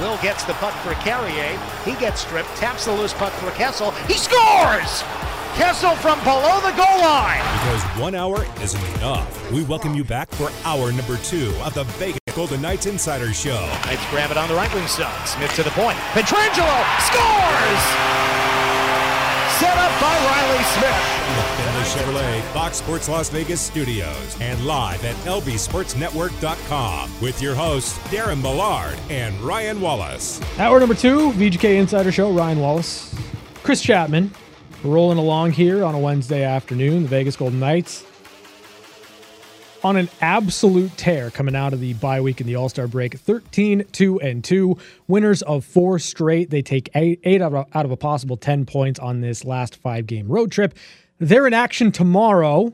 Will gets the puck for Carrier. He gets stripped, taps the loose puck for Kessel. He scores! Kessel from below the goal line. Because one hour isn't enough. We welcome you back for hour number two of the Vegas Golden Knights Insider Show. Knights grab it on the right wing side. Smith to the point. Pietrangelo scores! Set up by Reilly Smith. Chevrolet, Fox Sports Las Vegas studios, and live at lbsportsnetwork.com with your hosts, Darren Millard and Ryan Wallace. Hour number two, VGK Insider Show, Ryan Wallace, Chris Chapman, rolling along here on a Wednesday afternoon. The Vegas Golden Knights on an absolute tear coming out of the bye week in the All Star break 13 2 and 2. Winners of four straight. They take eight, eight out, of, out of a possible 10 points on this last five game road trip. They're in action tomorrow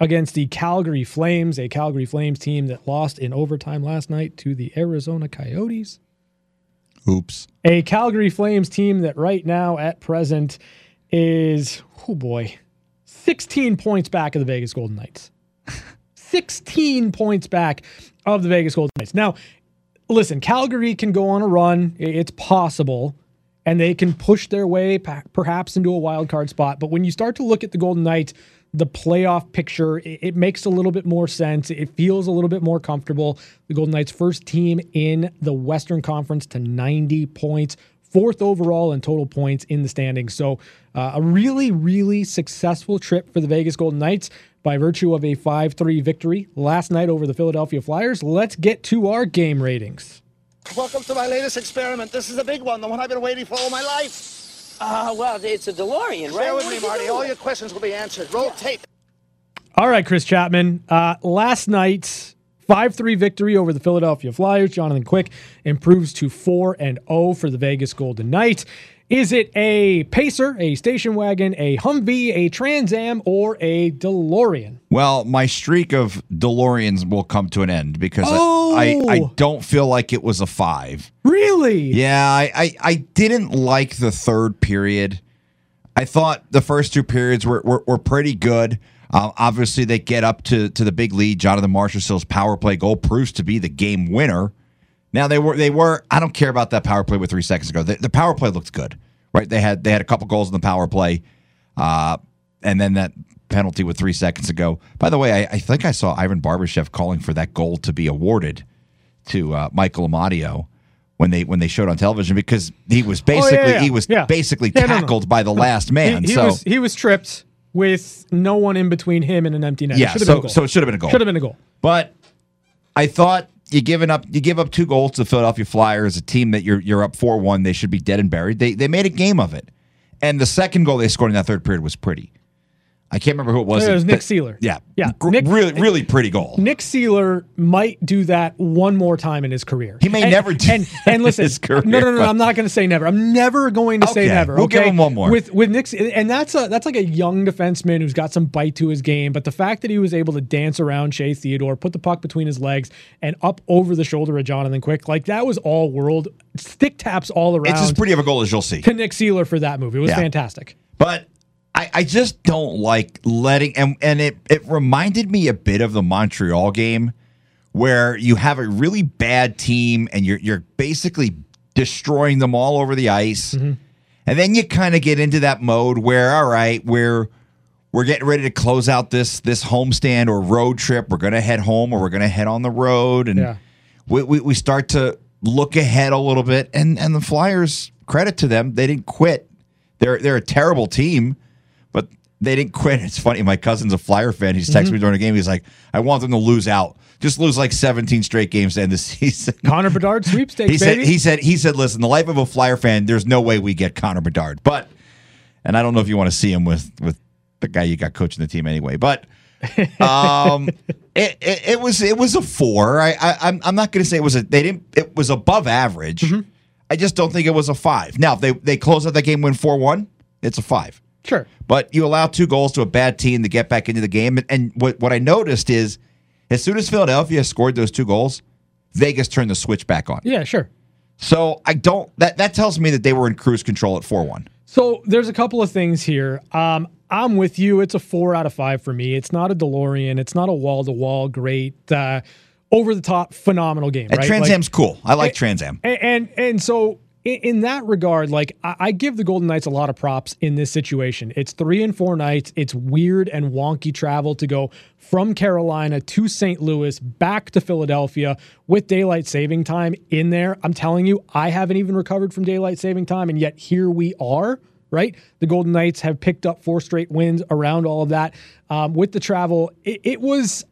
against the Calgary Flames, a Calgary Flames team that lost in overtime last night to the Arizona Coyotes. Oops. A Calgary Flames team that right now at present is, oh boy, 16 points back of the Vegas Golden Knights. 16 points back of the Vegas Golden Knights. Now, listen, Calgary can go on a run. It's possible. And they can push their way perhaps into a wild card spot. But when you start to look at the Golden Knights, the playoff picture, it, makes a little bit more sense. It feels a little bit more comfortable. The Golden Knights, first team in the Western Conference to 90 points, fourth overall in total points in the standings. So, uh, a really, really successful trip for the Vegas Golden Knights by virtue of a 5 3 victory last night over the Philadelphia Flyers. Let's get to our game ratings. Welcome to my latest experiment. This is a big one, the one I've been waiting for all my life. Uh, well, it's a DeLorean, right? Bear with me, Marty. All your questions will be answered. Roll yeah. tape. All right, Chris Chapman. Uh, last night's 5 3 victory over the Philadelphia Flyers. Jonathan Quick improves to 4 and 0 for the Vegas Golden Knights. Is it a Pacer, a station wagon, a Humvee, a Trans Am, or a DeLorean? Well, my streak of DeLoreans will come to an end because oh. I, I, I, don't feel like it was a five. Really? Yeah, I, I, I didn't like the third period. I thought the first two periods were, were, were pretty good. Uh, obviously, they get up to, to the big lead. Jonathan Marchessault's power play goal proves to be the game winner. Now they were they were I don't care about that power play with three seconds ago. The, the power play looked good, right? They had they had a couple goals in the power play, uh, and then that penalty with three seconds ago. By the way, I, I think I saw Ivan Barbashev calling for that goal to be awarded to uh, Michael Amadio when they when they showed on television because he was basically oh, yeah, yeah. he was yeah. basically tackled no, no. by the last man. He, he so was, he was tripped with no one in between him and an empty net. Yeah, so, so it should have been a goal. Should have been a goal. But I thought you giving up you give up two goals to the Philadelphia Flyers, a team that you're you're up four one. They should be dead and buried. They they made a game of it, and the second goal they scored in that third period was pretty. I can't remember who it was. It was Nick Seeler. Yeah, yeah. Nick, really, really pretty goal. Nick Seeler might do that one more time in his career. He may and, never do. And, and listen, his career, no, no, no, no. I'm not going to say never. I'm never going to okay, say never. We'll okay? give him one more with with Nick, and that's a that's like a young defenseman who's got some bite to his game. But the fact that he was able to dance around Shea Theodore, put the puck between his legs, and up over the shoulder of Jonathan Quick, like that was all world stick taps all around. It's as pretty of a goal as you'll see to Nick Seeler for that move. It was yeah. fantastic. But I, I just don't like letting and and it it reminded me a bit of the Montreal game where you have a really bad team and you're you're basically destroying them all over the ice. Mm-hmm. And then you kind of get into that mode where all right, we're we're getting ready to close out this this homestand or road trip. We're going to head home or we're going to head on the road and yeah. we, we we start to look ahead a little bit and and the Flyers credit to them, they didn't quit. They're they're a terrible team but they didn't quit. It's funny. My cousin's a Flyer fan. He's texting mm-hmm. me during the game. He's like, I want them to lose out. Just lose like 17 straight games to end the season. Connor Bedard sweepstakes. he said. Baby. He said. He said. Listen, the life of a Flyer fan. There's no way we get Connor Bedard. But, and I don't know if you want to see him with with the guy you got coaching the team anyway. But, um, it, it, it was it was a four. I, I I'm I'm not going to say it was a. They didn't. It was above average. Mm-hmm. I just don't think it was a five. Now, if they they close out that game, win four one, it's a five. Sure. But you allow two goals to a bad team to get back into the game. And, and what, what I noticed is as soon as Philadelphia scored those two goals, Vegas turned the switch back on. Yeah, sure. So I don't that that tells me that they were in cruise control at 4-1. So there's a couple of things here. Um, I'm with you. It's a four out of five for me. It's not a DeLorean. It's not a wall to wall great. Uh, over the top, phenomenal game. And right? Trans Like- Am's cool. I like Trans Am. and and, and so in, that regard, like I, I give the Golden Knights a lot of props in this situation. It's three and four nights. It's weird and wonky travel to go from Carolina to St. Louis back to Philadelphia with daylight saving time in there. I'm telling you, I haven't even recovered from daylight saving time, and yet here we are. Right, the Golden Knights have picked up four straight wins around all of that. Um, with the travel, it, it was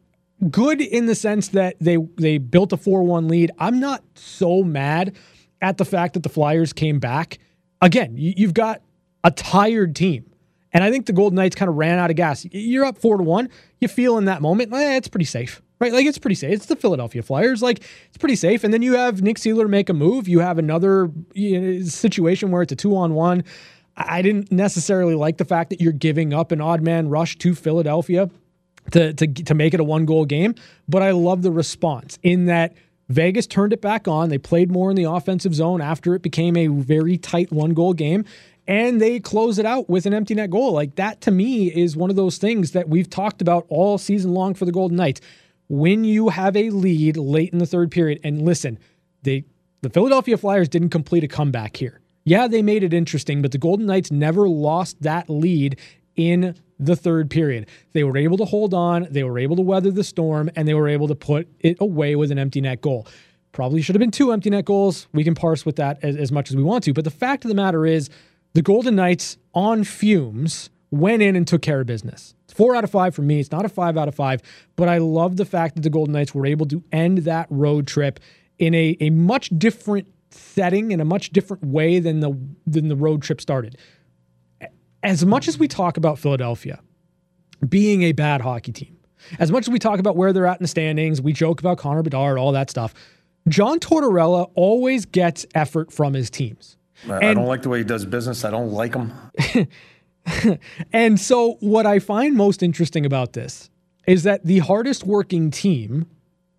good in the sense that they they built a 4-1 lead. I'm not so mad at the fact that the Flyers came back. Again, you, you've got a tired team. And I think the Golden Knights kind of ran out of gas. You're up 4 to 1. You feel in that moment, eh, it's pretty safe. Right? Like it's pretty safe. It's the Philadelphia Flyers. Like it's pretty safe. And then you have Nick Seeler make a move. You have another you know, situation where it's a 2 on 1. I didn't necessarily like the fact that you're giving up an odd man rush to Philadelphia to, to, to make it a one goal game. But I love the response in that Vegas turned it back on. They played more in the offensive zone after it became a very tight one goal game. And they close it out with an empty net goal. Like that to me is one of those things that we've talked about all season long for the Golden Knights. When you have a lead late in the third period, and listen, they the Philadelphia Flyers didn't complete a comeback here. Yeah, they made it interesting, but the Golden Knights never lost that lead in the third period. They were able to hold on, they were able to weather the storm, and they were able to put it away with an empty net goal. Probably should have been two empty net goals. We can parse with that as, as much as we want to. But the fact of the matter is, the Golden Knights on fumes went in and took care of business. Four out of five for me. It's not a five out of five, but I love the fact that the Golden Knights were able to end that road trip in a, a much different setting in a much different way than the than the road trip started. As much as we talk about Philadelphia being a bad hockey team, as much as we talk about where they're at in the standings, we joke about Connor Bedard, all that stuff. John Tortorella always gets effort from his teams. I And- don't like the way he does business. I don't like him. And so, what I find most interesting about this is that the hardest working team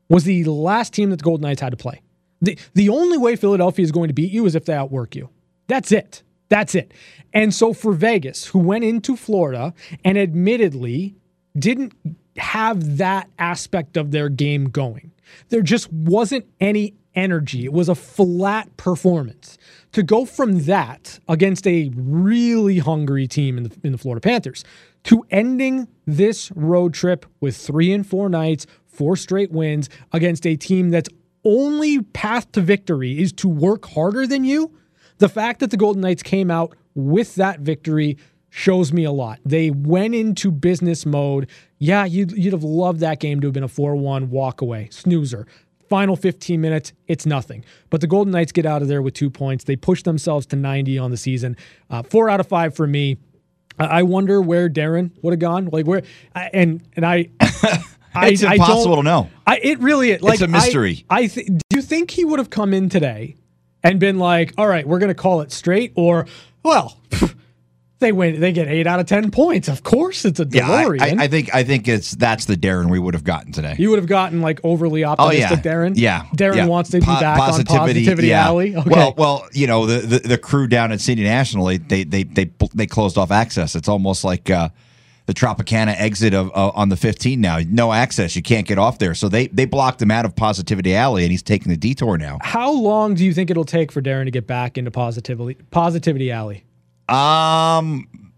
was the last team that the Golden Knights had to play. The, the only way Philadelphia is going to beat you is if they outwork you. That's it. That's it. And so, for Vegas, who went into Florida and admittedly didn't have that aspect of their game going, there just wasn't any energy. It was a flat performance. To go from that against a really hungry team in the, in the Florida Panthers to ending this road trip with three and four nights, four straight wins against a team that's only path to victory is to work harder than you. The fact that the Golden Knights came out with that victory shows me a lot. They went into business mode. Yeah, you'd, you'd have loved that game to have been a 4 1 walk away, snoozer. Final 15 minutes, it's nothing. But the Golden Knights get out of there with two points. They push themselves to 90 on the season. Uh, four out of five for me. I I wonder where Darren would have gone. Like where, and and I, I It's I impossible don't- to know. I, it really is. Like a mystery. I, th- do you think he would have come in today and been like, "All right, we're going to call it straight," or, "Well, they win, they get eight out of ten points. Of course, it's a Yeah, I, DeLorean." I, I think I think it's that's the Darren we would have gotten today. you would have gotten like overly Oh optimistic, yeah, Darren. Yeah, Darren yeah. wants to be Po- back on Positivity yeah. Alley. Okay. Well, well, you know the, the the crew down at City National, they they they they, they closed off access. It's almost like uh, the Tropicana exit of uh, on the 15 now. No access, you can't get off there. So they they blocked him out of Positivity Alley, and he's taking the detour now. How long do you think it'll take for Darren to get back into Positivity Positivity Alley? Um,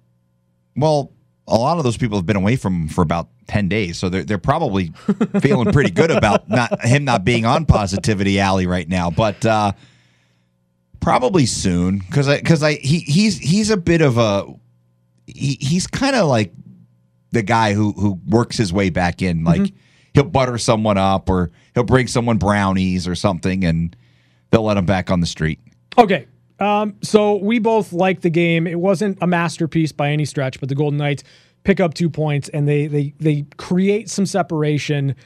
well, a lot of those people have been away from for about ten days, so they're they're probably feeling pretty good about not him not being on Positivity Alley right now. But uh, probably soon, because I because I he he's he's a bit of a he, he's kind of like the guy who who works his way back in. Like he'll butter someone up, or he'll bring someone brownies or something, and they'll let him back on the street. Okay. Um, so we both liked the game. It wasn't a masterpiece by any stretch, but the Golden Knights pick up two points and they they they create some separation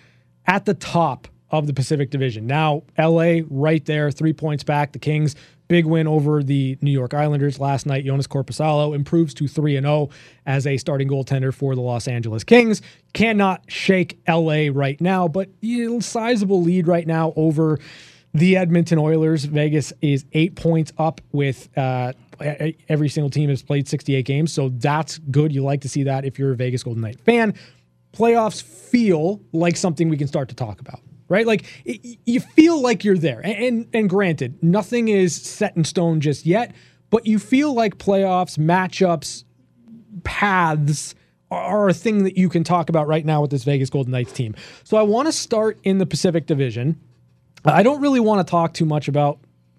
at the top of the Pacific Division. Now, LA right there, three points back. The Kings, big win over the New York Islanders last night. Joonas Korpisalo improves to 3 and 0 as a starting goaltender for the Los Angeles Kings. Cannot shake LA right now, but sizable lead right now over the Edmonton Oilers. Vegas is eight points up with uh, every single team has played 68 games. So that's good. You like to see that if you're a Vegas Golden Knight fan. Playoffs feel like something we can start to talk about. Right? Like it, you feel like you're there. And, and and granted, nothing is set in stone just yet, but you feel like playoffs, matchups, paths are a thing that you can talk about right now with this Vegas Golden Knights team. So I want to start in the Pacific Division. I don't really want to talk too much about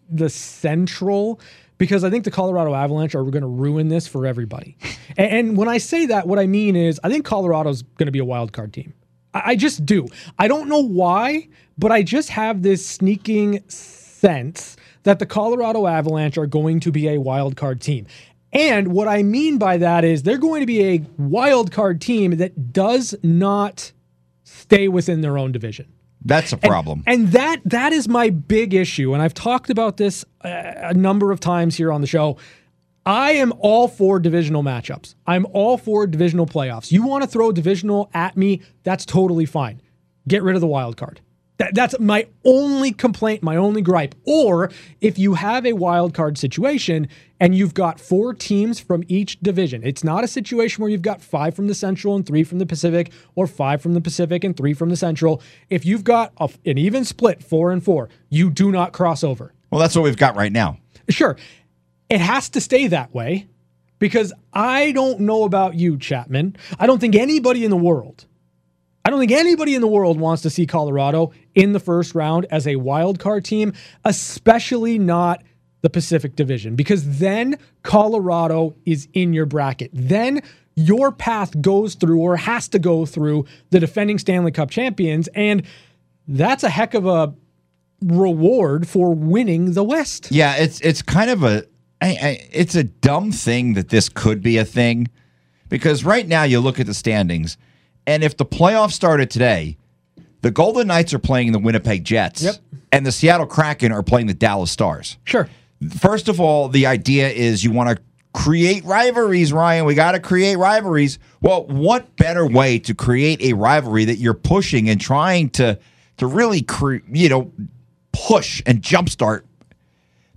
the Central because I think the Colorado Avalanche are going to ruin this for everybody. and, and, when I say that, what I mean is I think Colorado's going to be a wild card team. I, just do. I don't know why, but I just have this sneaking sense that the Colorado Avalanche are going to be a wild card team. And what I mean by that is they're going to be a wild card team that does not stay within their own division. That's a problem. And, and, that that is my big issue and I've talked about this a, a number of times here on the show. I am all for divisional matchups. I'm all for divisional playoffs. You want to throw divisional at me, that's totally fine. Get rid of the wild card. That, that's my only complaint, my only gripe. Or if you have a wild card situation and you've got four teams from each division, it's not a situation where you've got five from the Central and three from the Pacific, or five from the Pacific and three from the Central. If you've got a, an even split, four and four, you do not cross over. Well, that's what we've got right now. Sure. It has to stay that way because I don't know about you, Chapman. I don't think anybody in the world I don't think anybody in the world wants to see Colorado in the first round as a wild card team, especially not the Pacific Division, because then Colorado is in your bracket. Then your path goes through or has to go through the defending Stanley Cup champions. And that's a heck of a reward for winning the West. Yeah, it's it's kind of a I, I, it's a dumb thing that this could be a thing because right now you look at the standings and if the playoffs started today, the Golden Knights are playing the Winnipeg Jets, yep. and the Seattle Kraken are playing the Dallas Stars. Sure. First of all, the idea is you want to create rivalries, Ryan. We got to create rivalries. Well, what better way to create a rivalry that you're pushing and trying to to really cre- you know push and jumpstart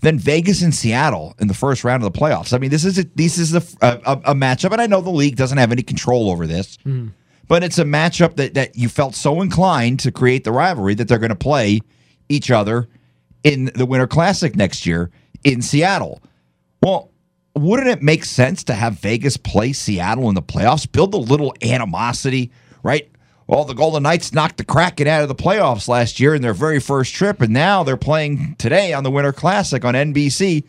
than Vegas and Seattle in the first round of the playoffs? I mean, this is a, this is a, a, a matchup, and I know the league doesn't have any control over this. Mm but it's a matchup that, that you felt so inclined to create the rivalry that they're going to play each other in the Winter Classic next year in Seattle. Well, wouldn't it make sense to have Vegas play Seattle in the playoffs? Build a little animosity, right? Well, the Golden Knights knocked the Kraken out of the playoffs last year in their very first trip, and now they're playing today on the Winter Classic on NBC.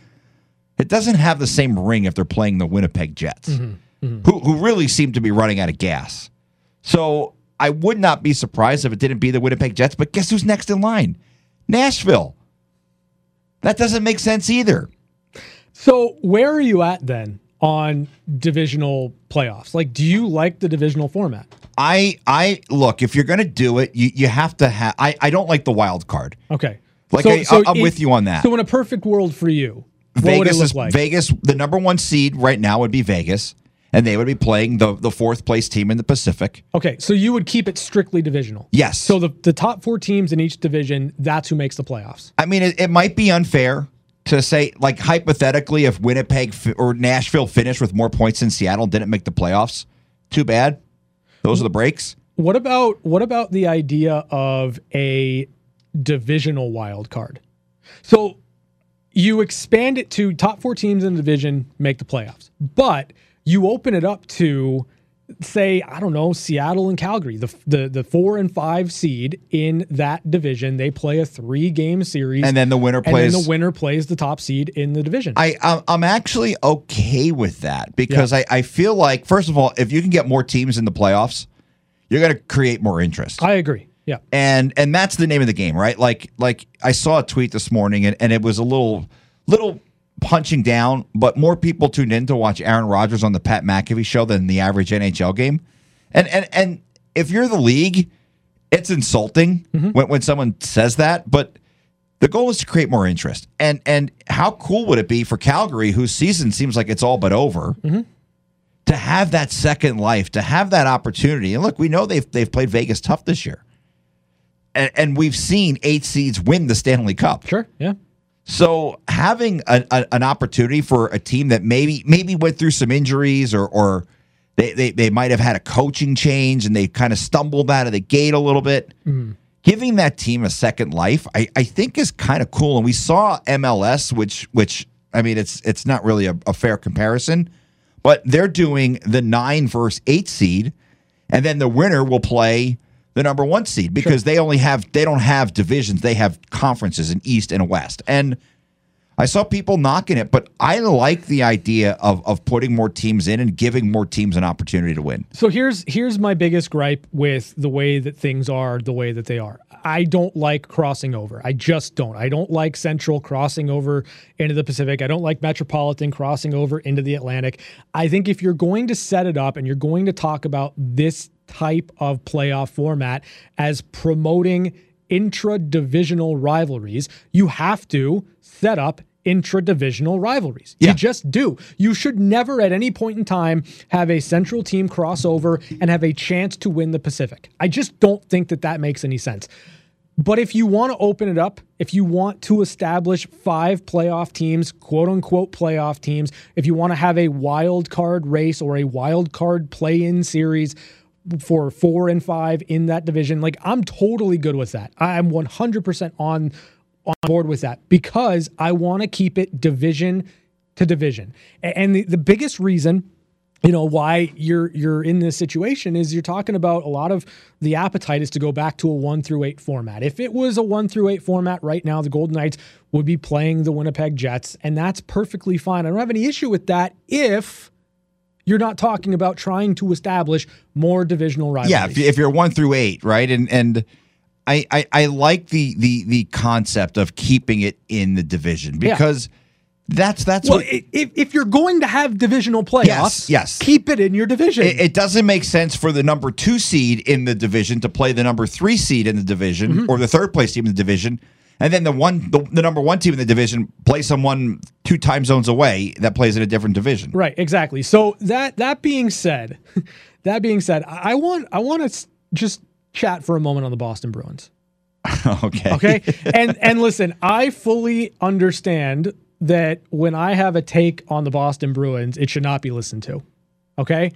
It doesn't have the same ring if they're playing the Winnipeg Jets, mm-hmm. Mm-hmm. Who, who really seem to be running out of gas. So I would not be surprised if it didn't be the Winnipeg Jets. But guess who's next in line? Nashville. That doesn't make sense either. So where are you at then on divisional playoffs? Like, do you like the divisional format? I I look if you're going to do it, you you have to have. I I don't like the wild card. Okay. Like so, I, so I'm if, with you on that. So in a perfect world for you, Vegas is like? Vegas. The number one seed right now would be Vegas and they would be playing the the fourth place team in the Pacific. Okay, so you would keep it strictly divisional. Yes. So the the top four teams in each division, that's who makes the playoffs. I mean, it, it might be unfair to say, like hypothetically, if Winnipeg or Nashville finished with more points than Seattle didn't make the playoffs, too bad. Those are the breaks. What about what about the idea of a divisional wild card? So you expand it to top four teams in the division make the playoffs, but you open it up to say I don't know Seattle and Calgary, the the the four and five seed in that division. They play a three game series, and then the winner plays. And the winner plays the top seed in the division. I I'm actually okay with that because yeah. I I feel like first of all, if you can get more teams in the playoffs, you're going to create more interest. I agree. Yeah, and and that's the name of the game, right? Like like I saw a tweet this morning, and, and it was a little little punching down, but more people tuned in to watch Aaron Rodgers on the Pat McAfee show than the average NHL game. And and and if you're the league, it's insulting mm-hmm. when, when someone says that, but the goal is to create more interest. And and how cool would it be for Calgary, whose season seems like it's all but over, mm-hmm. to have that second life, to have that opportunity? And look, we know they've they've played Vegas tough this year. And, and we've seen eight seeds win the Stanley Cup. Sure, yeah. So having a, a, an opportunity for a team that maybe maybe went through some injuries or or they, they, they might have had a coaching change and they kind of stumbled out of the gate a little bit. Mm. giving that team a second life, I, I think is kind of cool. And we saw MLS, which which I mean, it's it's not really a, a fair comparison, but they're doing the nine versus eight seed, and then the winner will play the number one seed because they only have they don't have divisions; they have conferences in East and West. And I saw people knocking it, but I like the idea of of putting more teams in and giving more teams an opportunity to win. So here's here's my biggest gripe with the way that things are the way that they are. I don't like crossing over. I just don't. I don't like Central crossing over into the Pacific. I don't like Metropolitan crossing over into the Atlantic. I think if you're going to set it up and you're going to talk about this type of playoff format as promoting intra-divisional rivalries, you have to set up intra-divisional rivalries. Yeah. You just do. You should never at any point in time have a central team crossover and have a chance to win the Pacific. I just don't think that that makes any sense. But if you want to open it up, if you want to establish five playoff teams, quote unquote playoff teams, if you want to have a wild card race or a wild card play in series for four and five in that division, like I'm totally good with that. I'm 100% on on board with that because I want to keep it division to division. And the, the biggest reason you know why you're you're in this situation is you're talking about a lot of the appetite is to go back to a 1 through 8 format. If it was a 1 through 8 format right now the Golden Knights would be playing the Winnipeg Jets and that's perfectly fine. I don't have any issue with that if you're not talking about trying to establish more divisional rivalries. Yeah, if, if you're one through eight, right? And and I, I I like the the the concept of keeping it in the division Yeah. because that's that's well, what if, if you're going to have divisional playoffs, Yes, yes. keep it in your division. it, it doesn't make sense for the number two seed in the division to play the number three seed in the division Mm-hmm. or the third place team in the division. And then the one the, the number one team in the division play someone two time zones away that plays in a different division. Right, exactly. So that that being said, that being said, I I want I want to just chat for a moment on the Boston Bruins. okay. Okay, and and listen, I fully understand that when I have a take on the Boston Bruins, it should not be listened to. Okay,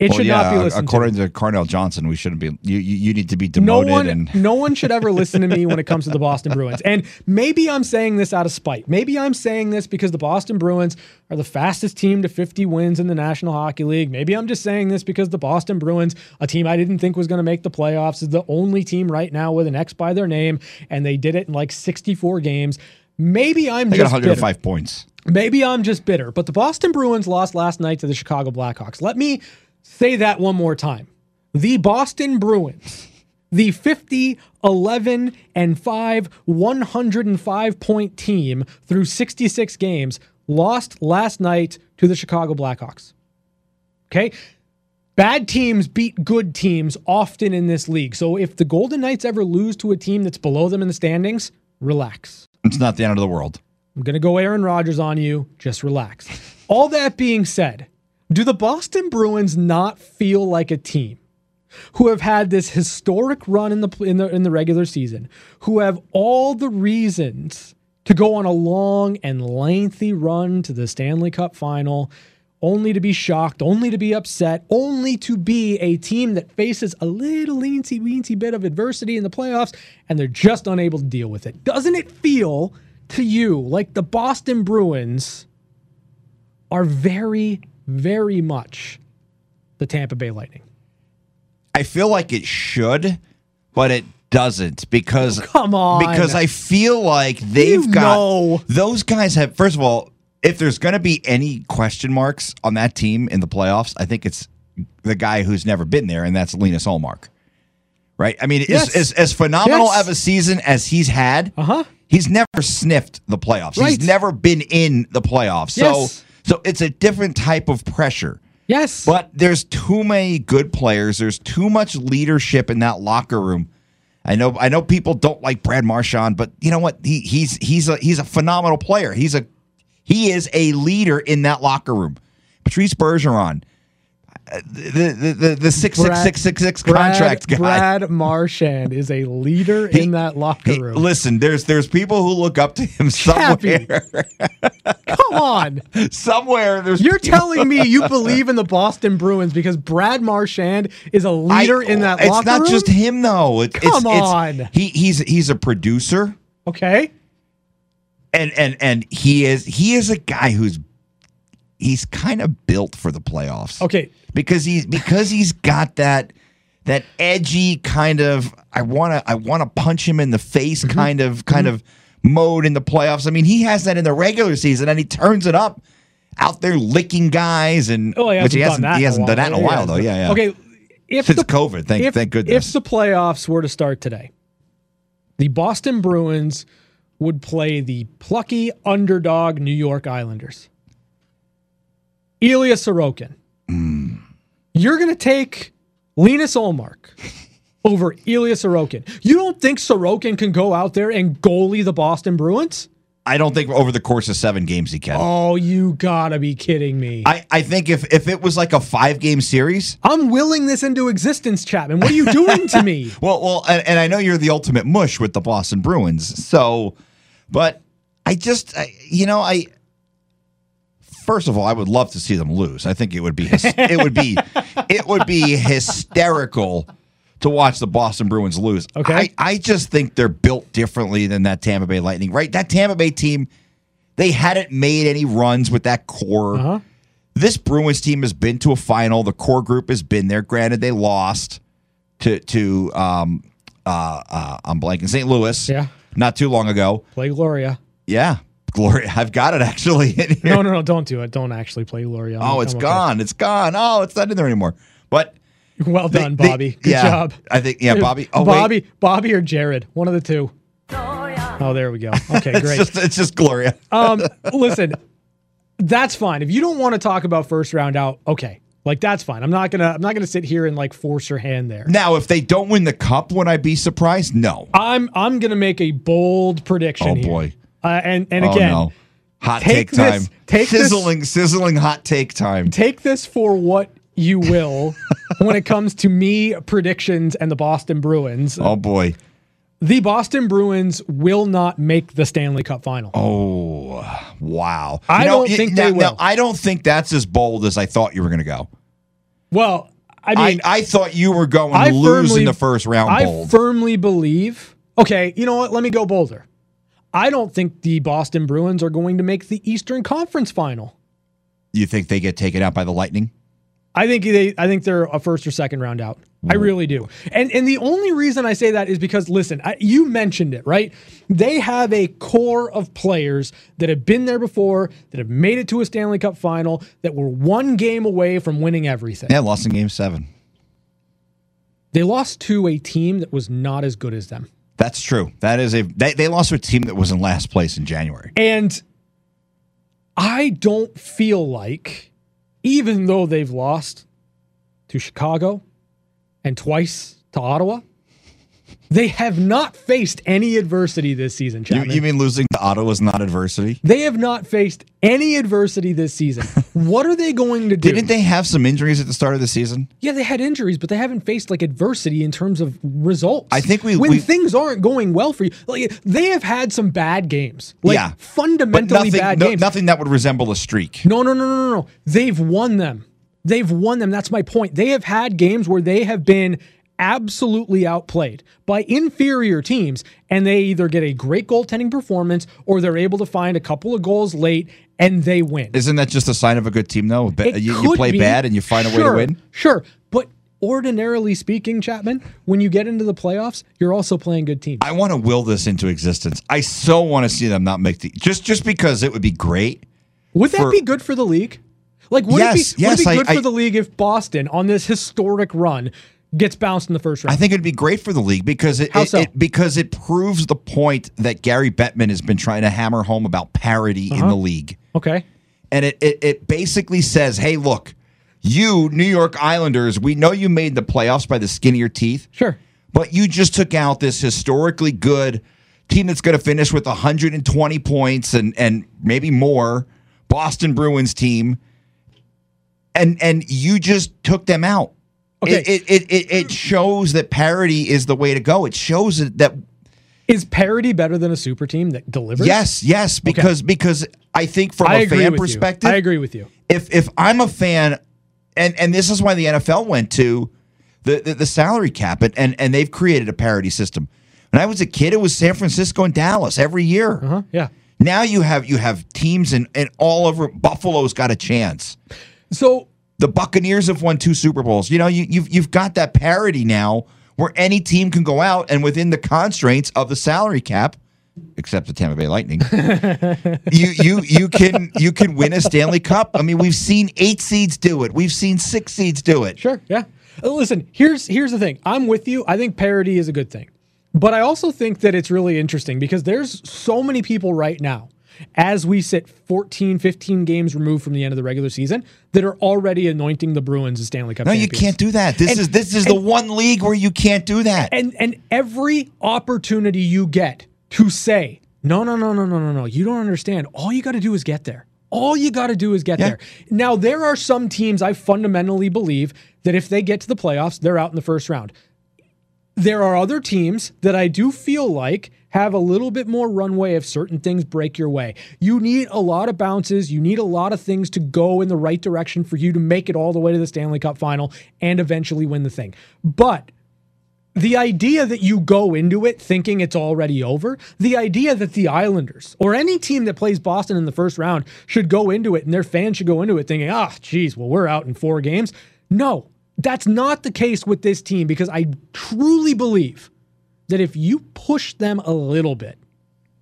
it Well, should yeah, not be listened to. according to. Carnell Johnson, we shouldn't be. You you, you need to be demoted. no one and no one should ever listen to me when it comes to the Boston Bruins. And maybe I'm saying this out of spite. Maybe I'm saying this because the Boston Bruins are the fastest team to 50 wins in the National Hockey League. Maybe I'm just saying this because the Boston Bruins, a team I didn't think was going to make the playoffs, is the only team right now with an X by their name and they did it in like 64 games. Maybe I'm they got just 105 bitter. points. Maybe I'm just bitter, but the Boston Bruins lost last night to the Chicago Blackhawks. Let me say that one more time. The Boston Bruins, the 50, 11, and 5, 105 point team through 66 games, lost last night to the Chicago Blackhawks. Okay? Bad teams beat good teams often in this league. So if the Golden Knights ever lose to a team that's below them in the standings, relax. It's not the end of the world. I'm going to go Aaron Rodgers on you. Just relax. All that being said, do the Boston Bruins not feel like a team who have had this historic run in the in the in the regular season, who have all the reasons to go on a long and lengthy run to the Stanley Cup final, only to be shocked, only to be upset, only to be a team that faces a little leensy weensy bit of adversity in the playoffs, and they're just unable to deal with it. Doesn't it feel to you like the Boston Bruins are very, very much the Tampa Bay Lightning? I feel like it should, but it doesn't because Come on. because I feel like they've You got know. those guys have first of all, if there's going to be any question marks on that team in the playoffs, I think it's the guy who's never been there, and that's Linus Ullmark. Right? I mean, Yes. as, as as phenomenal Yes. of a season as he's had, Uh-huh. he's never sniffed the playoffs. Right. He's never been in the playoffs. Yes. so it's a different type of pressure. Yes. But there's too many good players. There's too much leadership in that locker room. I know I know people don't like Brad Marchand, but you know what? He he's he's a he's a phenomenal player. He's a he is a leader in that locker room. Patrice Bergeron, uh, the the the, the six six six six six contract guy. Brad Marchand is a leader in that locker He- room. listen, there's there's people who look up to him somewhere. Come on. Somewhere there's You're telling me you believe in the Boston Bruins because Brad Marchand is a leader in that It's locker not room? just him though. It, it's, Come it's- on. he he's he's a producer. Okay. and and and he is he is a guy who's he's kind of built for the playoffs. Okay. because he's because he's got that that edgy kind of I want to I want to punch him in the face Mm-hmm. kind of kind of mode in the playoffs. I mean, he has that in the regular season and he turns it up out there licking guys and Oh, he which he hasn't he hasn't done that in a while. though. Yeah, yeah. Okay. If Since the, COVID, thank if, thank goodness. If the playoffs were to start today, the Boston Bruins would play the plucky underdog New York Islanders. Ilya Sorokin. Hmm. You're going to take Linus Ullmark over Ilya Sorokin. You don't think Sorokin can go out there and goalie the Boston Bruins? I don't think over the course of seven games he can. Oh, you gotta be kidding me. I, I think if if it was like a five game series, I'm willing this into existence, Chapman. What are you doing to me? Well, well, and, and I know you're the ultimate mush with the Boston Bruins. So, but I just, I, you know, I first of all, I would love to see them lose. I think it would be, it would be, it would be hysterical to watch the Boston Bruins lose. Okay. I, I just think they're built differently than that Tampa Bay Lightning. Right, that Tampa Bay team, they hadn't made any runs with that core. Uh-huh. This Bruins team has been to a final. The core group has been there. Granted, they lost to to um uh, uh I'm blanking St. Louis. Yeah. Not too long ago. Play Gloria. Yeah. Gloria, I've got it actually in here. No, no, no, don't do it. Don't actually play Gloria. I'm- Oh, it's I'm okay. gone. It's gone. Oh, it's not in there anymore. But Well they- done, they- Bobby. Good yeah, job. I think yeah, Bobby. Oh, Bobby, wait. Bobby or Jared, one of the two. Oh, there we go. Okay, It's great. just it's just Gloria. Um, listen, that's fine. If you don't want to talk about first round out, okay, like that's fine. I'm not gonna, I'm not gonna sit here and like force your hand there. now, if they don't win the cup, would I be surprised? No. I'm, I'm gonna make a bold prediction. Oh here. boy. Uh, and and Oh, again, no. Hot take take, time. this- take this- sizzling, sizzling hot take time. take this for what you will when it comes to me predictions and the Boston Bruins. Oh boy. The Boston Bruins will not make the Stanley Cup final. Oh wow. I don't think now, they now, will. I don't think that's as bold as I thought you were going to go. Well, I I, mean, I thought you were going I to lose firmly- in the first round. I bold. firmly believe. Okay, you know what? Let me go bolder. I don't think the Boston Bruins are going to make the Eastern Conference final. you think they get taken out by the Lightning? I think they I think they're a first or second round out. I really do. And and the only reason I say that is because listen, I, you mentioned it, right? They have a core of players that have been there before, that have made it to a Stanley Cup final, that were one game away from winning everything. Yeah, lost in Game Seven. They lost to a team that was not as good as them. That's true. That is a they, they lost to a team that was in last place in January. And I don't feel like, even though they've lost to Chicago and twice to Ottawa, they have not faced any adversity this season, You, you mean losing to Ottawa is not adversity? they have not faced any adversity this season. what are they going to do? Didn't they have some injuries at the start of the season? Yeah, they had injuries, but they haven't faced like adversity in terms of results. I think we- when we- things aren't going well for you, like they have had some bad games, like yeah, fundamentally nothing, bad no- games. nothing that would resemble a streak. No, no, no, no, no, no. They've won them. They've won them. That's my point. They have had games where they have been absolutely outplayed by inferior teams, and they either get a great goaltending performance or they're able to find a couple of goals late and they win. Isn't that just a sign of a good team, though? It You, you play be. bad and you find a way to win. Sure. But ordinarily speaking, Chapman, when you get into the playoffs, you're also playing good teams. I want to will this into existence. I so want to see them not make the just just because it would be great. Would that for- be good for the league? Like, would Yes, it be, yes, would it be good I- for the league if Boston, on this historic run, gets bounced in the first round? I think it'd be great for the league because it, it- so? it- because it proves the point that Gary Bettman has been trying to hammer home about parity in Uh-huh. the league. okay. And it, it it basically says, "Hey, look, you New York Islanders, we know you made the playoffs by the skin of your teeth, Sure. but you just took out this historically good team that's going to finish with 120 points and and maybe more, Boston Bruins team, and and you just took them out. Okay. It, it, it, it, shows that parity is the way to go. It shows that, Is parity better than a super team that delivers? Yes, yes, because because I think from I a fan perspective, you. I agree with you. if if I'm a fan, and and this is why the NFL went to the the, the salary cap, and, and and they've created a parity system. When I was a kid, it was San Francisco and Dallas every year. Huh? Yeah. Now you have you have teams and and all over. Buffalo's got a chance. So The Buccaneers have won two Super Bowls. You know, you, you've you've got that parity now where any team can go out and within the constraints of the salary cap, except the Tampa Bay Lightning, you you you can you can win a Stanley Cup. I mean, we've seen eight seeds do it. We've seen six seeds do it. Sure. Yeah. Uh, Listen, here's here's the thing. I'm with you. I think parity is a good thing. But I also think that it's really interesting because there's so many people right now as we sit 14, 15 games removed from the end of the regular season that are already anointing the Bruins as Stanley Cup No, you can't do that. This And- is this is the one league where you can't do that. And and every opportunity you get to say, no, no, no, no, no, no, no, you don't understand. All you got to do is get there. All you got to do is get Yeah. there. Now, there are some teams I fundamentally believe that if they get to the playoffs, they're out in the first round. There are other teams that I do feel like have a little bit more runway if certain things break your way. You need a lot of bounces. You need a lot of things to go in the right direction for you to make it all the way to the Stanley Cup final and eventually win the thing. But the idea that you go into it thinking it's already over, the idea that the Islanders or any team that plays Boston in the first round should go into it and their fans should go into it thinking, ah, geez, well, we're out in four games. No, that's not the case with this team because I truly believe that if you push them a little bit,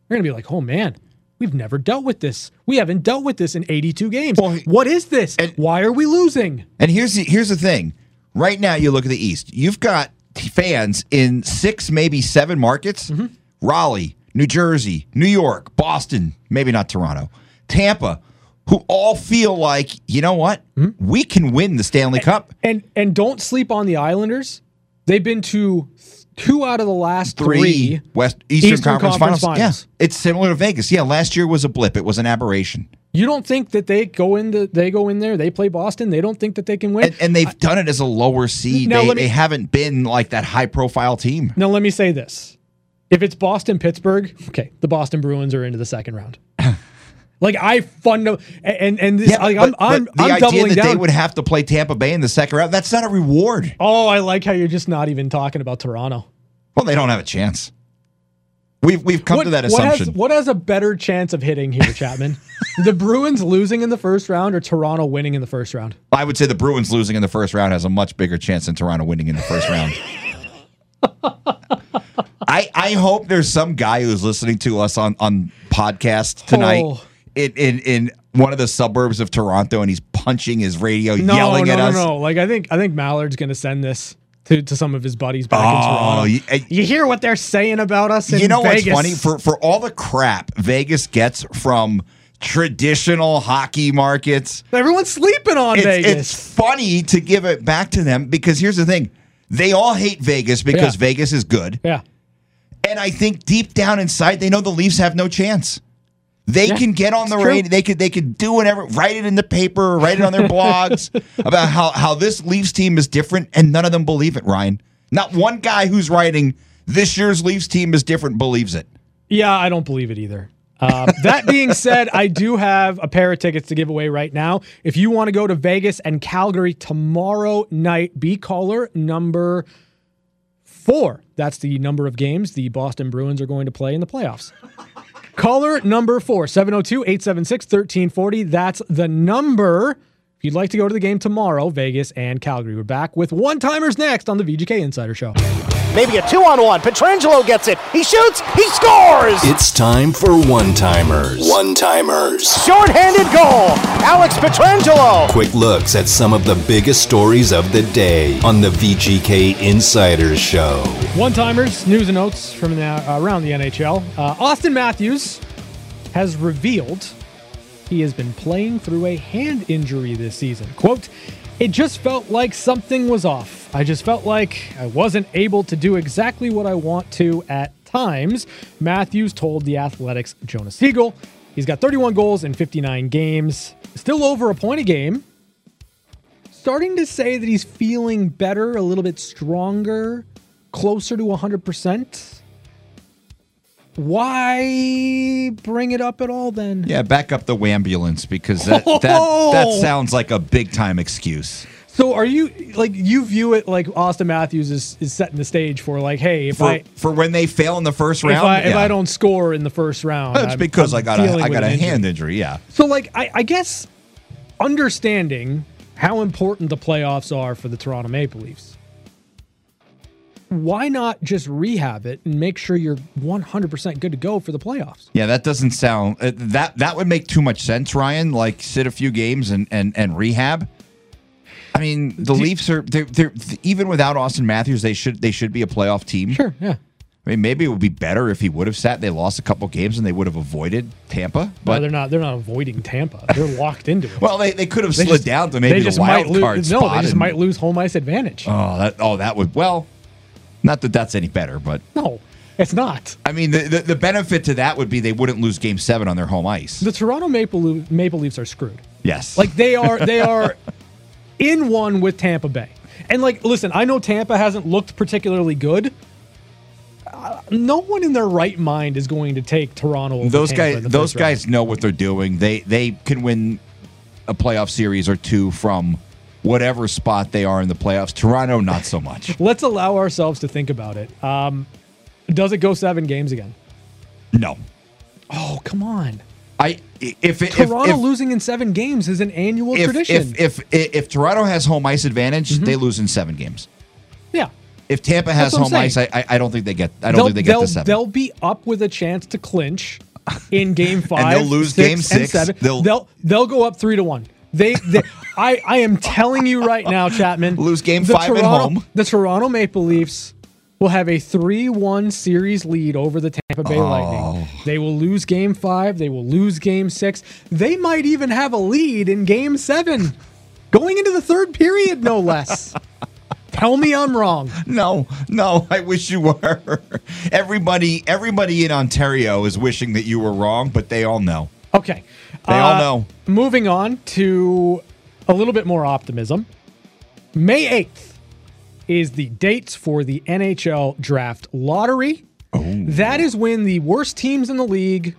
they're going to be like, oh man, we've never dealt with this. We haven't dealt with this in 82 games. Well, what is this? and- Why are we losing? And here's the here's the thing. Right now, you look at the East. You've got fans in six, maybe seven markets: Mm-hmm. Raleigh, New Jersey, New York, Boston, maybe not Toronto, Tampa, who all feel like you know what Mm-hmm. we can win the Stanley Cup. And and don't sleep on the Islanders. They've been to two out of the last Three three. West Eastern, Eastern Conference, Conference finals. Finals. Yeah, it's similar to Vegas. Yeah, last year was a blip. It was an aberration, You don't think that they go in the, they go in there, they play Boston, they don't think that they can win. and, and they've done it as a lower seed. Now, they, me- they haven't been like that high profile team. now let me say this: if it's Boston Pittsburgh, okay, the Boston Bruins are into the second round. like I fund and and this, like, I'm but- I'm, the I'm idea doubling that down. they would have to play Tampa Bay in the second round, that's not a reward. oh, I like how you're just not even talking about Toronto. Well, they don't have a chance. We've we've come to that what has, assumption. what has a better chance of hitting here, Chapman? the Bruins losing in the first round or Toronto winning in the first round? I would say the Bruins losing in the first round has a much bigger chance than Toronto winning in the first round. I I hope there's some guy who's listening to us on on podcast tonight Oh. In, in in one of the suburbs of Toronto and he's punching his radio, No, yelling no, at no, us. no. Like I think I think Millard's gonna send this to, to some of his buddies back in Oh, Toronto. you- You, hear what they're saying about us in you know Vegas? what's funny for for all the crap Vegas gets from traditional hockey markets. Everyone's sleeping on It's, Vegas. it's funny to give it back to them because here's the thing: they all hate Vegas because Yeah. Vegas is good, yeah. and I think deep down inside they know the Leafs have no chance. They Yeah, can get on the radio. They could they could do whatever, write it in the paper, write it on their blogs about how how this Leafs team is different, and none of them believe it. Ryan, not one guy who's writing this year's Leafs team is different believes it. Yeah, I don't believe it either. Um, that being said, I do have a pair of tickets to give away right now. If you want to go to Vegas and Calgary tomorrow night, be caller number four. That's the number of games the Boston Bruins are going to play in the playoffs. Caller number four, 702 876 1340. That's the number. If you'd like to go to the game tomorrow, Vegas and Calgary. We're back with one timers next on the VGK Insider Show. Maybe a two on one. Pietrangelo gets it. He shoots. He scores. It's time for one timers. One timers. Short-handed goal. Alex Pietrangelo. Quick looks at some of the biggest stories of the day on the VGK Insiders Show. One timers, news and notes from the, uh, around the NHL. Uh, Auston Matthews has revealed he has been playing through a hand injury this season. Quote, it just felt like something was off. I just felt like I wasn't able to do exactly what I want to at times, Matthews told the Athletic's Jonas Siegel. He's got 31 goals in 59 games, still over a point a game. Starting to say that he's feeling better, a little bit stronger, closer to 100%. why bring it up at all then? Yeah, back up the ambulance because that that that oh! sounds like a big time excuse. So are you like you view it like Auston Matthews is, is setting the stage for like, hey, if For, I for when they fail in the first if round, I if. I don't score in the first round, That's I'm- because I'm i got a I got a an injury. hand injury. Yeah, So like I, I guess understanding how important the playoffs are for the Toronto Maple Leafs. Why not just rehab it and make sure you're 100% good to go for the playoffs? yeah. That doesn't sound uh, that that would make too much sense, Ryan. Like sit a few games and and and rehab. I mean, the Leafs are they're, they're even without Auston Matthews, they should they should be a playoff team. Sure, yeah. I mean, maybe it would be better if he would have sat. They lost a couple games and they would have avoided Tampa. But But they're not they're not avoiding Tampa. They're locked into it. well, they, they could have They slid just- down to maybe the wild card lose, spot. No, they just and- might lose home ice advantage. Oh, that oh that would well, not that that's any better, but no, it's not. I mean the, the the benefit to that would be they wouldn't lose Game Seven on their home ice. The Toronto Maple Maple Leafs are screwed. Yes, Like they are they are in one with Tampa Bay. And like listen, I know Tampa hasn't looked particularly good. Uh, no one in their right mind is going to take Toronto over those Tampa guys those first round. guys know what they're doing. They they can win a playoff series or two from whatever spot they are in the playoffs. Toronto, not so much. Let's allow ourselves to think about it. Um, does it go 7 games again? No, Oh, come on. I if it, Toronto if, losing in 7 games is an annual if, tradition. if, if if if Toronto has home ice advantage, mm-hmm. they lose in seven games. yeah. If Tampa has home ice, I. I don't think they get. I don't they'll, think they get to seven. they'll be up with a chance to clinch in game five. and they'll lose six, game and six. seven. They'll- They'll, they'll go up three to one. They, they I, I am telling you right now, Chapman. Lose game the five at home. The Toronto Maple Leafs will have a 3 1 series lead over the Tampa Bay Oh. Lightning. They will lose game five. They will lose game six. They might even have a lead in game seven, going into the third period, no less. Tell me I'm wrong. No, no, I wish you were. Everybody, everybody in Ontario is wishing that you were wrong, but they all know. Okay. They all uh, know. Moving on to a little bit more optimism. May 8th is the dates for the NHL draft lottery. Oh. That is when the worst teams in the league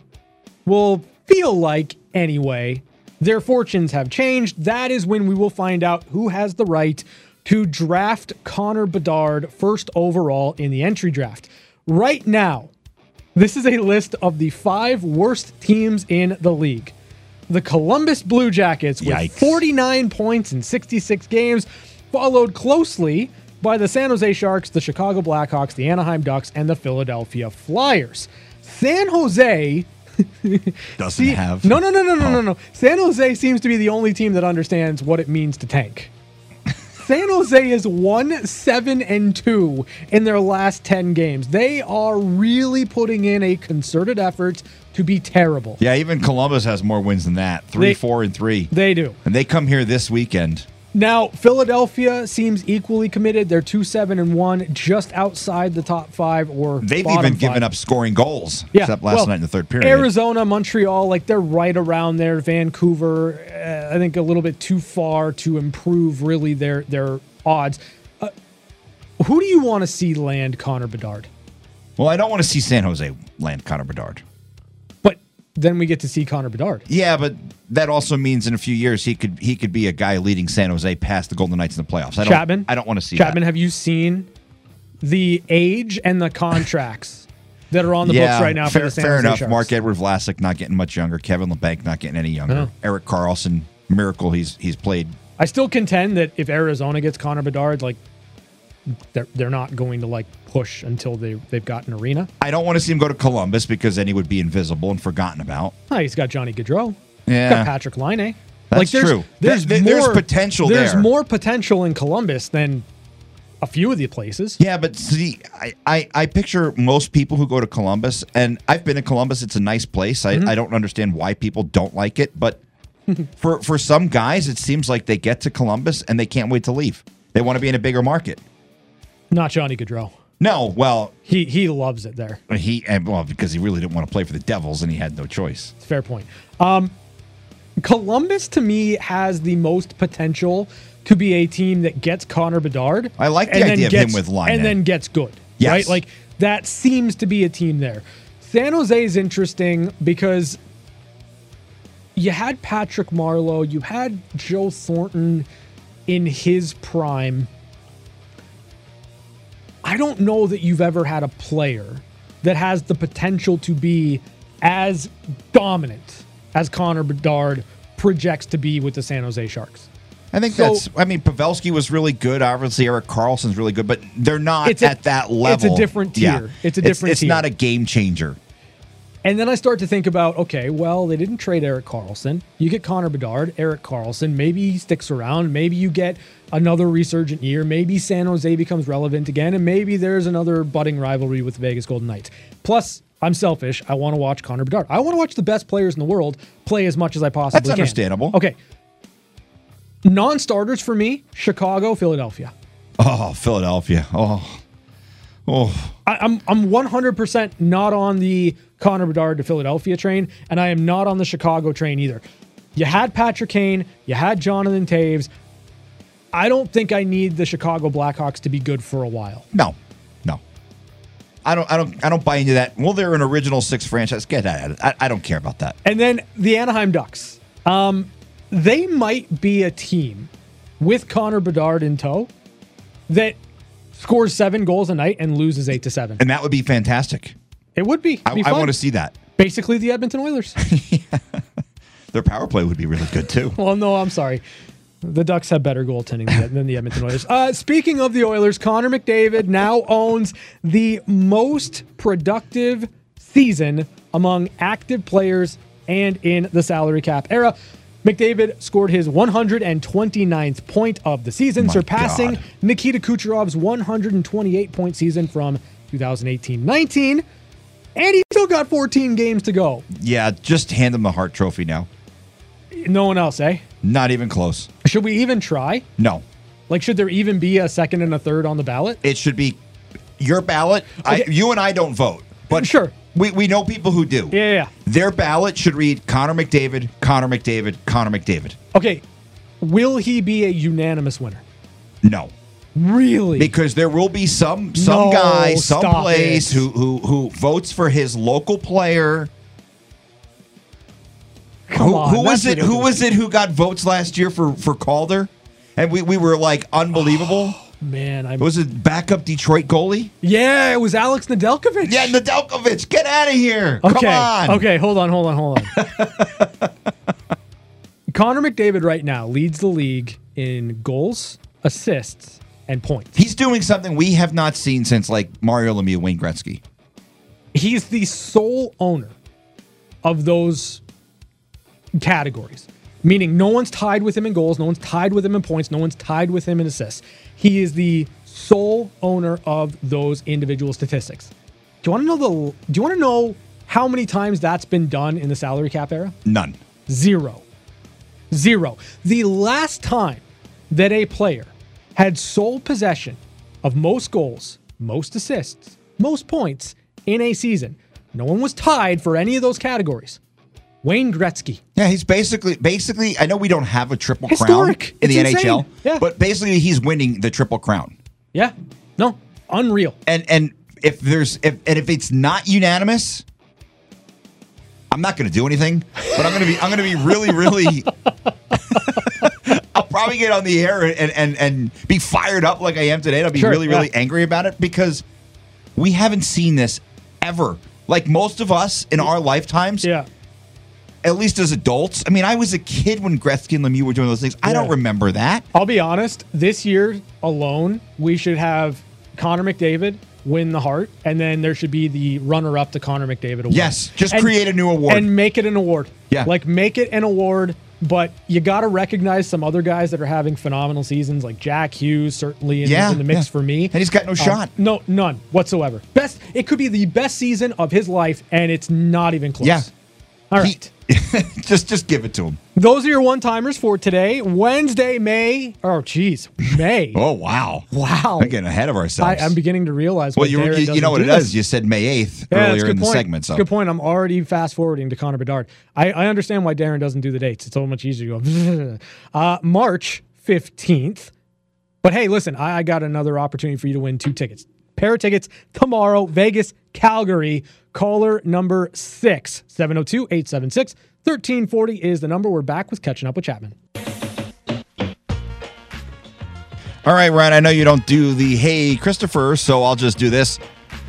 will feel like, anyway, their fortunes have changed. That is when we will find out who has the right to draft Connor Bedard first overall in the entry draft. Right now, this is a list of the five worst teams in the league. The Columbus Blue Jackets with Yikes. 49 points in 66 games, followed closely by the San Jose Sharks, the Chicago Blackhawks, the Anaheim Ducks, and the Philadelphia Flyers. San Jose Doesn't See, have. No, no, no, no, no, no, oh. no. San Jose seems to be the only team that understands what it means to tank. San Jose is one, seven, and two in their last 10 games. They are really putting in a concerted effort to be terrible. Yeah, even Columbus has more wins than that. Three, They- four, and three. They do. And they come here this weekend. Now, Philadelphia seems equally committed. They're two, seven, and one, just outside the top five or They've even given five. up scoring goals, Yeah, except last well, night in the third period. Arizona, Montreal, like they're right around there. Vancouver, uh, I think a little bit too far to improve really their their odds. Uh, who do you want to see land Connor Bedard? Well, I don't want to see San Jose land Connor Bedard. Then we get to see Connor Bedard. Yeah, but that also means in a few years he could he could be a guy leading San Jose past the Golden Knights in the playoffs. I don't, Chapman, I don't want to see Chapman. that. Have you seen the age and the contracts that are on the books right now for fair, the San fair Jose enough. Sharks? Mark Edward Vlasic not getting much younger. Kevin Labanc not getting any younger. No. Erik Karlsson, miracle he's he's played. I still contend that if Arizona gets Connor Bedard, like they're they're not going to like push until they they've got an arena. I don't want to see him go to Columbus because then he would be invisible and forgotten about. Oh, he's got Johnny Gaudreau. Yeah. Got Patrik Laine. That's there's, true. There's, Th- th- more, there's potential There's there. more potential in Columbus than a few of the places. Yeah, but see, I, I, I picture most people who go to Columbus, and I've been to Columbus. It's a nice place. I, Mm-hmm. I don't understand why people don't like it, but for for some guys, it seems like they get to Columbus and they can't wait to leave. They want to be in a bigger market. Not Johnny Gaudreau. No, well, He he loves it there. he and well because he really didn't want to play for the Devils and he had no choice. Fair point. Um, Columbus to me has the most potential to be a team that gets Connor Bedard. I like the and then idea of him gets- with Laine. and then gets good. Yes. Right, like that seems to be a team there. San Jose is interesting because you had Patrick Marleau, you had Joe Thornton in his prime. I don't know that you've ever had a player that has the potential to be as dominant as Connor Bedard projects to be with the San Jose Sharks. I think So- that's. I mean, Pavelski was really good. Obviously, Erik Karlsson's really good, but they're not It's a- at that level. it's a different tier. It's a different It's, tier. not a game changer. And then I start to think about, okay, well, they didn't trade Erik Karlsson. You get Connor Bedard, Erik Karlsson. Maybe he sticks around. Maybe you get another resurgent year. Maybe San Jose becomes relevant again. And maybe there's another budding rivalry with the Vegas Golden Knights. Plus, I'm selfish. I want to watch Connor Bedard. I want to watch the best players in the world play as much as I possibly That's can. That's understandable. Okay. Non starters for me Chicago, Philadelphia. Oh, Philadelphia. Oh, oh. I, I'm I'm 100% not on the Connor Bedard to Philadelphia train, and I am not on the Chicago train either. You had Patrick Kane, you had Jonathan Toews. I don't think I need the Chicago Blackhawks to be good for a while. No, no. I don't. I don't. I don't buy into that. Well, they're an original six franchise. Get that. out of it. I, I don't care about that. And then the Anaheim Ducks. Um, they might be a team with Connor Bedard in tow that scores seven goals a night and loses eight to seven. And that would be fantastic. It would be. I, be I want to see that. Basically, the Edmonton Oilers. Their power play would be really good too. Well, no, I'm sorry. The Ducks have better goaltending than- than the Edmonton Oilers. Uh, speaking of the Oilers, Connor McDavid now owns the most productive season among active players and in the salary cap era. McDavid scored his 129th point of the season, My surpassing God. Nikita Kucherov's 128 point season from 2018 19. And he still got 14 games to go. Yeah, just hand him the Hart Trophy now. No one else, eh? Not even close. Should we even try? No, Like, should there even be a second and a third on the ballot? it should be your ballot. I, you and I don't vote, but Sure. we we know people who do. Yeah, yeah, yeah. Their ballot should read Connor McDavid, Connor McDavid, Connor McDavid. Okay. Will he be a unanimous winner? No. Really? because there will be some some No, guy some stop place who who who votes for his local player. Come who, on, who was it? Who was it who got votes last year for for Calder? And we, we were like unbelievable. Oh, man, I was it backup Detroit goalie? Yeah, it was Alex Nedeljkovic. Yeah, Nedeljkovic, get out of here! Okay. Come on. Okay, hold on, hold on, hold on. Connor McDavid right now leads the league in goals, assists, and points. He's doing something we have not seen since like Mario Lemieux, Wayne Gretzky. He's the sole owner of those categories, meaning no one's tied with him in goals, no one's tied with him in points, no one's tied with him in assists. He is the sole owner of those individual statistics. Do you want to know the? Do you want to know how many times that's been done in the salary cap era? None. Zero. Zero. The last time that a player had sole possession of most goals, most assists, most points in a season, no one was tied for any of those categories. Wayne Gretzky. Yeah, he's basically basically. I know we don't have a triple Historic. crown in the insane. NHL, Yeah. but basically he's winning the triple crown. Yeah. No. Unreal. And and if there's if and if it's not unanimous, I'm not going to do anything. But I'm going to be I'm going to be really really. Probably get on the air and and and be fired up like I am today. and I'll be Sure, really really yeah. angry about it because we haven't seen this ever. Like most of us in our lifetimes, Yeah. at least as adults. I mean, I was a kid when Gretzky and Lemieux were doing those things. I don't remember that. I'll be honest, this year alone, we should have Connor McDavid win the Hart, and then there should be the runner up to Connor McDavid award. Yes, just And- create a new award. And make it an award. Yeah. Like make it an award, but you got to recognize some other guys that are having phenomenal seasons, like Jack Hughes, certainly in, Yeah, in the mix yeah. for me. And he's got no Um, shot. No, none whatsoever. Best, it could be the best season of his life, and it's not even close. Yeah. All He- right. just just give it to him. Those are your one timers for today, Wednesday, May. Oh, geez, May. Oh wow, Wow. we're getting ahead of ourselves. I'm beginning to realize. well, what you, you, you know what it this. You said May eighth Yeah, earlier in the segment. So Good point. I'm already fast forwarding to Connor Bedard. I, I understand why Darren doesn't do the dates. It's so much easier to go. uh, March 15th. But hey, listen, I, I got another opportunity for you to win two tickets. Pair of tickets tomorrow, Vegas, Calgary. Caller number six, 702 876 1340 is the number. We're back with Catching Up with Chapman. All right, Ryan, I know you don't do the hey, Christopher, so I'll just do this.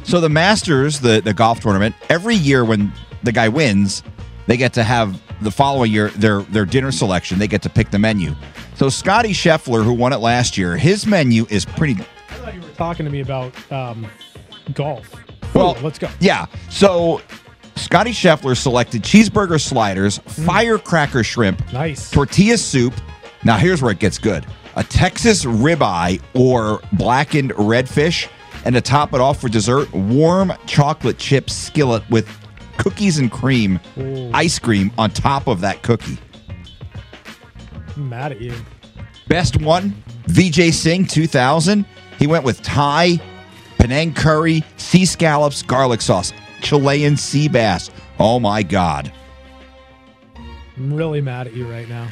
So the Masters, the, the golf tournament, every year when the guy wins, they get to have the following year their their dinner selection. They get to pick the menu. So Scotty Scheffler, who won it last year, his menu is pretty I thought you were Talking to me about um, golf. Well. let's go. Yeah. So Scotty Scheffler selected cheeseburger sliders, mm. firecracker shrimp, Nice. tortilla soup. Now here's where it gets good: a Texas ribeye or blackened redfish, and to top it off for dessert, warm chocolate chip skillet with cookies and cream, ice cream on top of that cookie. I'm mad at you. Best one, Vijay Singh 2000. He went with Thai, Penang curry, sea scallops, garlic sauce, Chilean sea bass. Oh my God. I'm really mad at you right now.